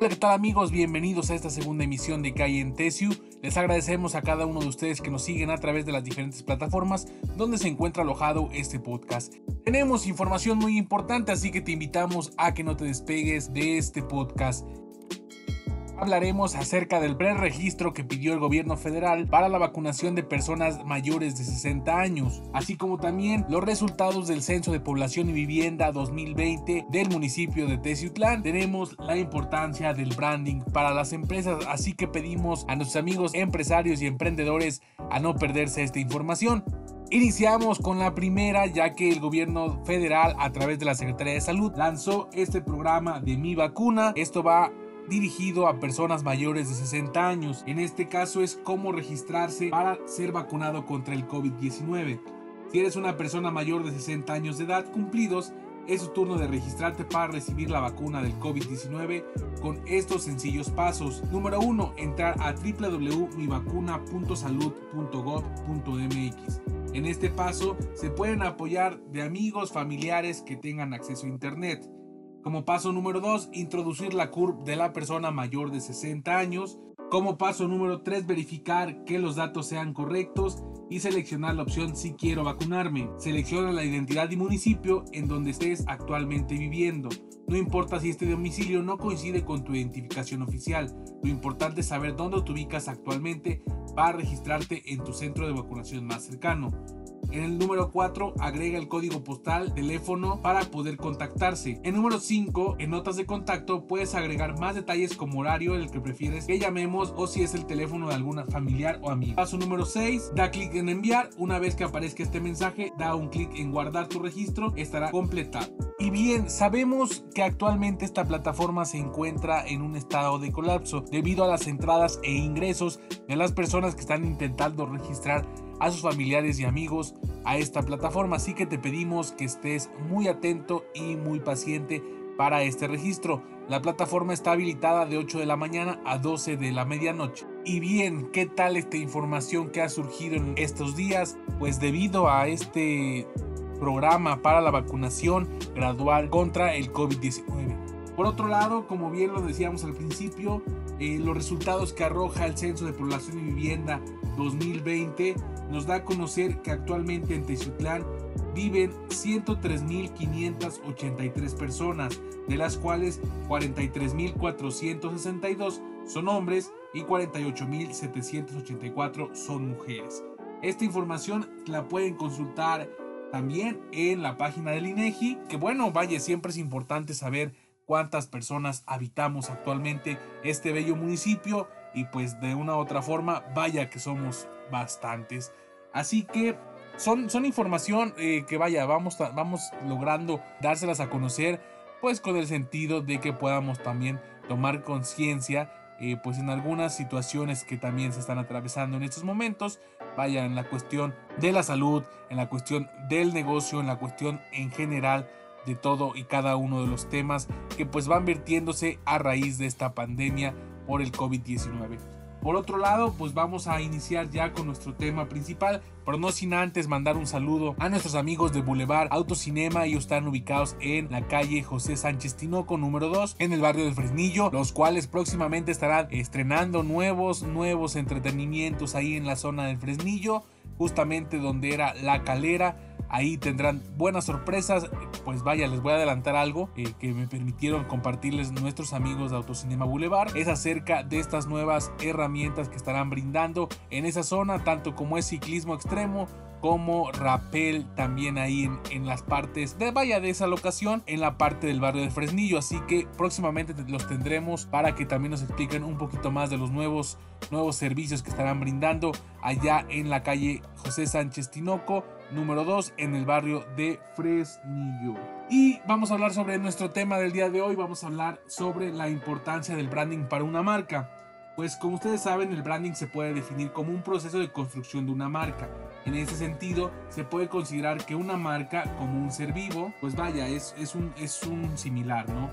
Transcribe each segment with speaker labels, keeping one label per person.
Speaker 1: Hola, ¿qué tal amigos? Bienvenidos a esta segunda emisión de Calle en Tesiu. Les agradecemos a cada uno de ustedes que nos siguen a través de las diferentes plataformas donde se encuentra alojado este podcast. Tenemos información muy importante, así que te invitamos a que no te despegues de este podcast hablaremos acerca del preregistro que pidió el gobierno federal para la vacunación de personas mayores de 60 años, así como también los resultados del Censo de Población y Vivienda 2020 del municipio de Teciutlán. Tenemos la importancia del branding para las empresas, así que pedimos a nuestros amigos empresarios y emprendedores a no perderse esta información. Iniciamos con la primera ya que el gobierno federal a través de la Secretaría de Salud lanzó este programa de Mi Vacuna. Esto va dirigido a personas mayores de 60 años. En este caso es cómo registrarse para ser vacunado contra el COVID-19. Si eres una persona mayor de 60 años de edad cumplidos, es tu turno de registrarte para recibir la vacuna del COVID-19 con estos sencillos pasos. Número 1. Entrar a www.mivacuna.salud.gov.mx. En este paso se pueden apoyar de amigos, familiares que tengan acceso a Internet. Como paso número 2, introducir la CURP de la persona mayor de 60 años. Como paso número 3, verificar que los datos sean correctos y seleccionar la opción si quiero vacunarme. Selecciona la identidad y municipio en donde estés actualmente viviendo. No importa si este domicilio no coincide con tu identificación oficial, lo importante es saber dónde te ubicas actualmente para registrarte en tu centro de vacunación más cercano. En el número 4 agrega el código postal, teléfono para poder contactarse. En número 5, en notas de contacto puedes agregar más detalles como horario el que prefieres que llamemos o si es el teléfono de alguna familiar o amigo. Paso número 6, da clic en enviar. Una vez que aparezca este mensaje, da un clic en guardar tu registro, estará completado. Y bien, sabemos que actualmente esta plataforma se encuentra en un estado de colapso debido a las entradas e ingresos de las personas que están intentando registrar a sus familiares y amigos a esta plataforma. Así que te pedimos que estés muy atento y muy paciente para este registro. La plataforma está habilitada de 8 de la mañana a 12 de la medianoche. Y bien, ¿qué tal esta información que ha surgido en estos días? Pues debido a este programa para la vacunación gradual contra el COVID-19. Por otro lado, como bien lo decíamos al principio, eh, los resultados que arroja el Censo de Población y Vivienda 2020 nos da a conocer que actualmente en Teciutlán viven 103.583 personas, de las cuales 43.462 son hombres y 48.784 son mujeres. Esta información la pueden consultar también en la página del INEGI, que bueno, vaya, siempre es importante saber cuántas personas habitamos actualmente este bello municipio y pues de una u otra forma vaya que somos bastantes. Así que son, son información eh, que vaya, vamos, vamos logrando dárselas a conocer pues con el sentido de que podamos también tomar conciencia eh, pues en algunas situaciones que también se están atravesando en estos momentos, vaya en la cuestión de la salud, en la cuestión del negocio, en la cuestión en general de todo y cada uno de los temas que pues van vertiéndose a raíz de esta pandemia por el COVID-19. Por otro lado, pues vamos a iniciar ya con nuestro tema principal, pero no sin antes mandar un saludo a nuestros amigos de Boulevard Autocinema. Ellos están ubicados en la calle José Sánchez Tinoco número 2 en el barrio del Fresnillo, los cuales próximamente estarán estrenando nuevos, nuevos entretenimientos ahí en la zona del Fresnillo, justamente donde era la calera Ahí tendrán buenas sorpresas. Pues vaya, les voy a adelantar algo eh, que me permitieron compartirles nuestros amigos de Autocinema Boulevard. Es acerca de estas nuevas herramientas que estarán brindando en esa zona, tanto como es ciclismo extremo como rappel también ahí en, las partes de vaya de esa locación en la parte del barrio de Fresnillo así que próximamente los tendremos para que también nos expliquen un poquito más de los nuevos nuevos servicios que estarán brindando allá en la calle José Sánchez Tinoco número 2 en el barrio de Fresnillo. Y vamos a hablar sobre nuestro tema del día de hoy, vamos a hablar sobre la importancia del branding para una marca. Pues como ustedes saben, el branding se puede definir como un proceso de construcción de una marca. En ese sentido, se puede considerar que una marca como un ser vivo, pues vaya, es, es, un, es un similar, ¿no?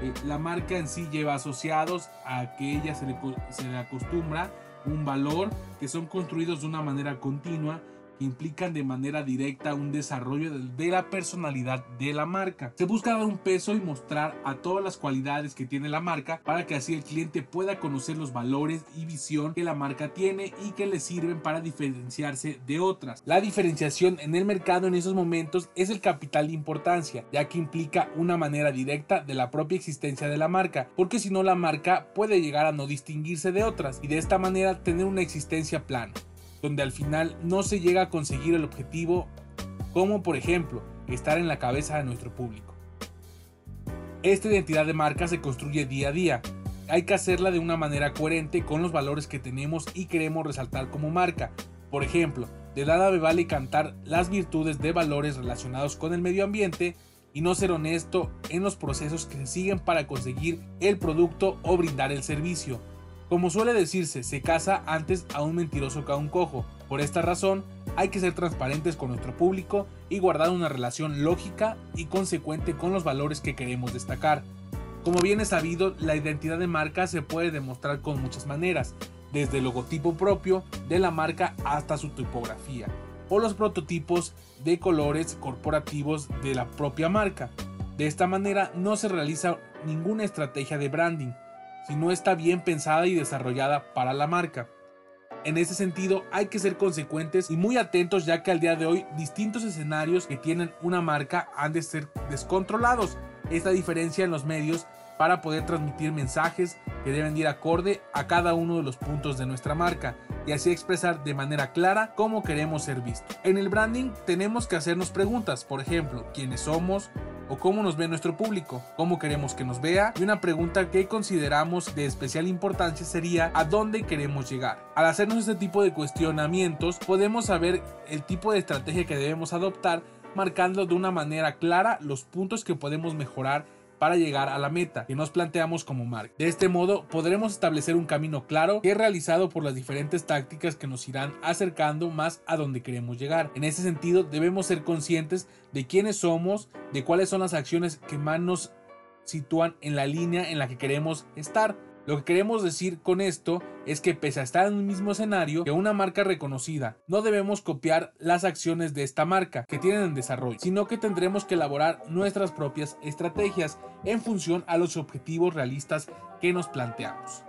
Speaker 1: Eh, la marca en sí lleva asociados a que ella se le, se le acostumbra un valor que son construidos de una manera continua implican de manera directa un desarrollo de la personalidad de la marca. Se busca dar un peso y mostrar a todas las cualidades que tiene la marca para que así el cliente pueda conocer los valores y visión que la marca tiene y que le sirven para diferenciarse de otras. La diferenciación en el mercado en esos momentos es el capital de importancia, ya que implica una manera directa de la propia existencia de la marca, porque si no la marca puede llegar a no distinguirse de otras y de esta manera tener una existencia plana, donde al final no se llega a conseguir el objetivo como por ejemplo estar en la cabeza de nuestro público. Esta identidad de marca se construye día a día. Hay que hacerla de una manera coherente con los valores que tenemos y queremos resaltar como marca. Por ejemplo, de nada me vale cantar las virtudes de valores relacionados con el medio ambiente y no ser honesto en los procesos que se siguen para conseguir el producto o brindar el servicio. Como suele decirse, se casa antes a un mentiroso que a un cojo. Por esta razón, hay que ser transparentes con nuestro público y guardar una relación lógica y consecuente con los valores que queremos destacar. Como bien es sabido, la identidad de marca se puede demostrar con muchas maneras, desde el logotipo propio de la marca hasta su tipografía o los prototipos de colores corporativos de la propia marca. De esta manera no se realiza ninguna estrategia de branding, si no está bien pensada y desarrollada para la marca. En ese sentido hay que ser consecuentes y muy atentos ya que al día de hoy distintos escenarios que tienen una marca han de ser descontrolados. Esta diferencia en los medios para poder transmitir mensajes que deben ir acorde a cada uno de los puntos de nuestra marca y así expresar de manera clara cómo queremos ser vistos. En el branding tenemos que hacernos preguntas, por ejemplo, quiénes somos o cómo nos ve nuestro público, cómo queremos que nos vea y una pregunta que consideramos de especial importancia sería a dónde queremos llegar. Al hacernos este tipo de cuestionamientos podemos saber el tipo de estrategia que debemos adoptar marcando de una manera clara los puntos que podemos mejorar para llegar a la meta que nos planteamos como marca. De este modo podremos establecer un camino claro que es realizado por las diferentes tácticas que nos irán acercando más a donde queremos llegar. En ese sentido debemos ser conscientes de quiénes somos, de cuáles son las acciones que más nos sitúan en la línea en la que queremos estar lo que queremos decir con esto es que pese a estar en un mismo escenario que una marca reconocida, no debemos copiar las acciones de esta marca que tienen en desarrollo, sino que tendremos que elaborar nuestras propias estrategias en función a los objetivos realistas que nos planteamos.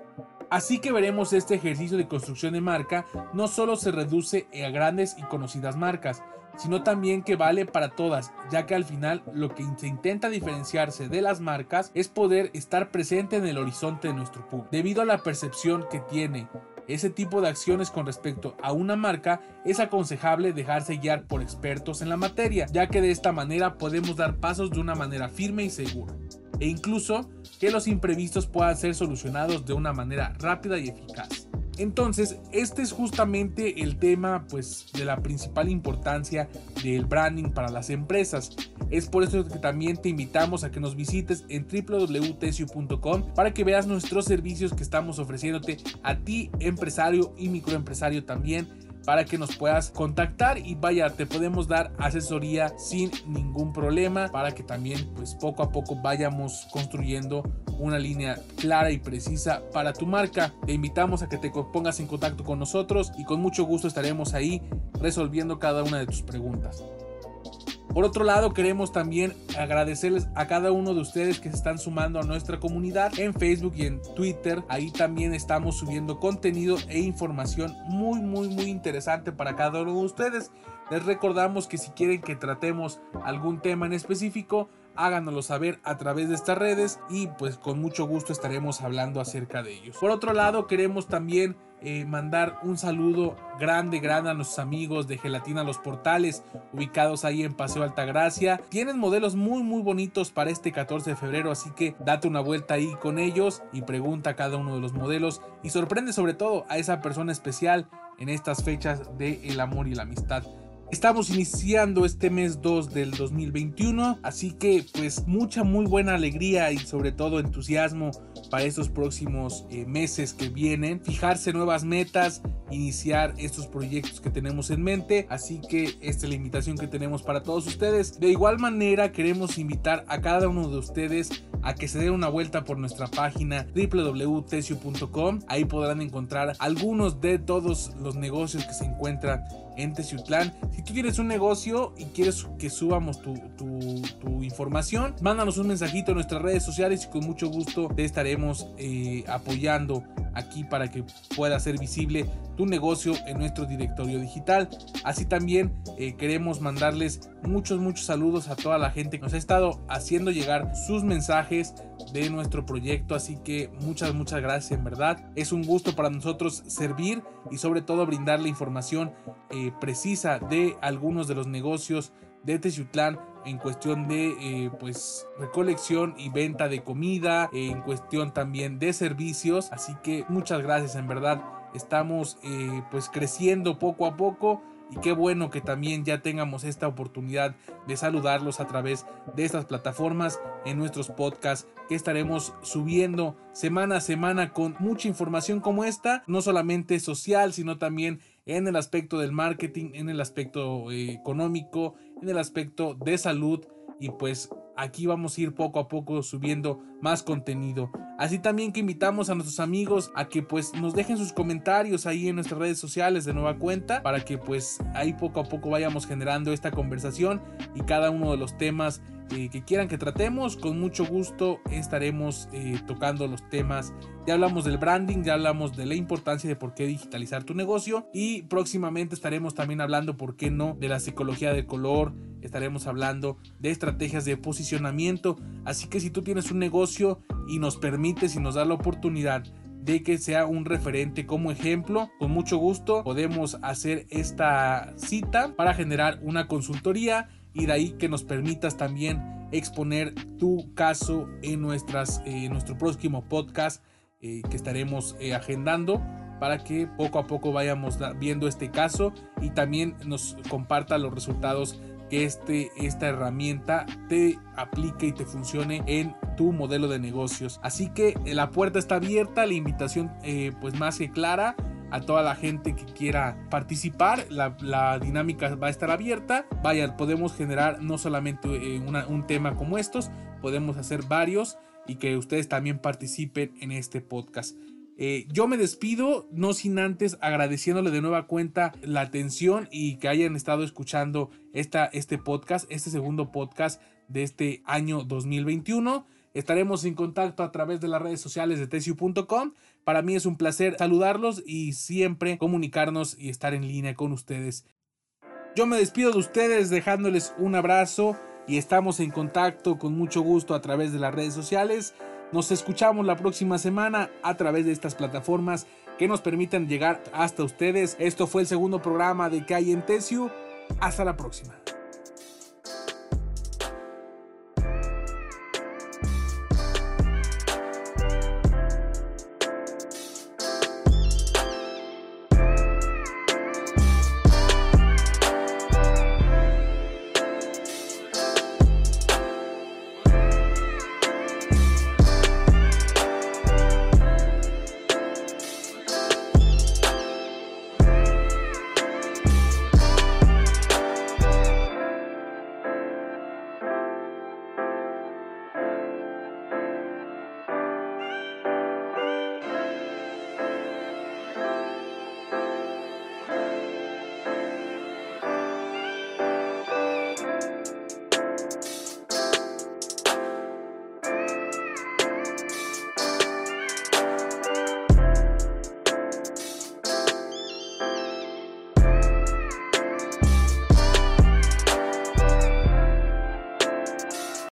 Speaker 1: Así que veremos este ejercicio de construcción de marca no solo se reduce a grandes y conocidas marcas, sino también que vale para todas, ya que al final lo que se intenta diferenciarse de las marcas es poder estar presente en el horizonte de nuestro público. Debido a la percepción que tiene ese tipo de acciones con respecto a una marca, es aconsejable dejarse guiar por expertos en la materia, ya que de esta manera podemos dar pasos de una manera firme y segura, e incluso que los imprevistos puedan ser solucionados de una manera rápida y eficaz. Entonces, este es justamente el tema pues de la principal importancia del branding para las empresas. Es por eso que también te invitamos a que nos visites en www.tesio.com para que veas nuestros servicios que estamos ofreciéndote a ti, empresario y microempresario también para que nos puedas contactar y vaya, te podemos dar asesoría sin ningún problema para que también pues poco a poco vayamos construyendo una línea clara y precisa para tu marca. Te invitamos a que te pongas en contacto con nosotros y con mucho gusto estaremos ahí resolviendo cada una de tus preguntas. Por otro lado, queremos también agradecerles a cada uno de ustedes que se están sumando a nuestra comunidad en Facebook y en Twitter. Ahí también estamos subiendo contenido e información muy, muy, muy interesante para cada uno de ustedes. Les recordamos que si quieren que tratemos algún tema en específico, háganoslo saber a través de estas redes y pues con mucho gusto estaremos hablando acerca de ellos. Por otro lado, queremos también eh, mandar un saludo grande, grande a nuestros amigos de Gelatina Los Portales, ubicados ahí en Paseo Altagracia. Tienen modelos muy, muy bonitos para este 14 de febrero, así que date una vuelta ahí con ellos y pregunta a cada uno de los modelos y sorprende sobre todo a esa persona especial en estas fechas de el amor y la amistad. Estamos iniciando este mes 2 del 2021, así que pues mucha muy buena alegría y sobre todo entusiasmo para estos próximos eh, meses que vienen. Fijarse nuevas metas, iniciar estos proyectos que tenemos en mente, así que esta es la invitación que tenemos para todos ustedes. De igual manera queremos invitar a cada uno de ustedes a que se den una vuelta por nuestra página www.tesio.com. Ahí podrán encontrar algunos de todos los negocios que se encuentran en Teciutlán. Si tú tienes un negocio y quieres que subamos tu, información, mándanos un mensajito en nuestras redes sociales y con mucho gusto te estaremos eh, apoyando aquí para que pueda ser visible tu negocio en nuestro directorio digital. Así también eh, queremos mandarles muchos, muchos saludos a toda la gente que nos ha estado haciendo llegar sus mensajes de nuestro proyecto. Así que muchas, muchas gracias en verdad. Es un gusto para nosotros servir y sobre todo brindarle información eh, precisa de algunos de los negocios de Teciutlán en cuestión de eh, pues recolección y venta de comida, en cuestión también de servicios. Así que muchas gracias en verdad. Estamos eh, pues creciendo poco a poco y qué bueno que también ya tengamos esta oportunidad de saludarlos a través de estas plataformas en nuestros podcasts que estaremos subiendo semana a semana con mucha información como esta, no solamente social, sino también en el aspecto del marketing, en el aspecto eh, económico, en el aspecto de salud y pues aquí vamos a ir poco a poco subiendo más contenido. Así también que invitamos a nuestros amigos a que pues nos dejen sus comentarios ahí en nuestras redes sociales de nueva cuenta para que pues ahí poco a poco vayamos generando esta conversación y cada uno de los temas eh, que quieran que tratemos, con mucho gusto estaremos eh, tocando los temas. Ya hablamos del branding, ya hablamos de la importancia de por qué digitalizar tu negocio y próximamente estaremos también hablando, por qué no, de la psicología del color, estaremos hablando de estrategias de posicionamiento. Así que si tú tienes un negocio y nos permites y nos da la oportunidad de que sea un referente como ejemplo. Con mucho gusto podemos hacer esta cita para generar una consultoría y de ahí que nos permitas también exponer tu caso en, nuestras, eh, nuestro próximo podcast eh, que estaremos eh, agendando para que poco a poco vayamos viendo este caso y también nos comparta los resultados que este, esta herramienta te aplique y te funcione en tu modelo de negocios. Así que la puerta está abierta, la invitación pues más que clara a toda la gente que quiera participar. La, dinámica va a estar abierta. Vaya, podemos generar no solamente eh, un tema como estos, podemos hacer varios y que ustedes también participen en este podcast. Eh, yo me despido, no sin antes agradeciéndole de nueva cuenta la atención y que hayan estado escuchando esta, este podcast, este segundo podcast de este año 2021. Estaremos en contacto a través de las redes sociales de tesiu.com. Para mí es un placer saludarlos y siempre comunicarnos y estar en línea con ustedes. Yo me despido de ustedes dejándoles un abrazo y estamos en contacto con mucho gusto a través de las redes sociales. Nos escuchamos la próxima semana a través de estas plataformas que nos permitan llegar hasta ustedes. Esto fue el segundo programa de Que hay en Tesiu. Hasta la próxima.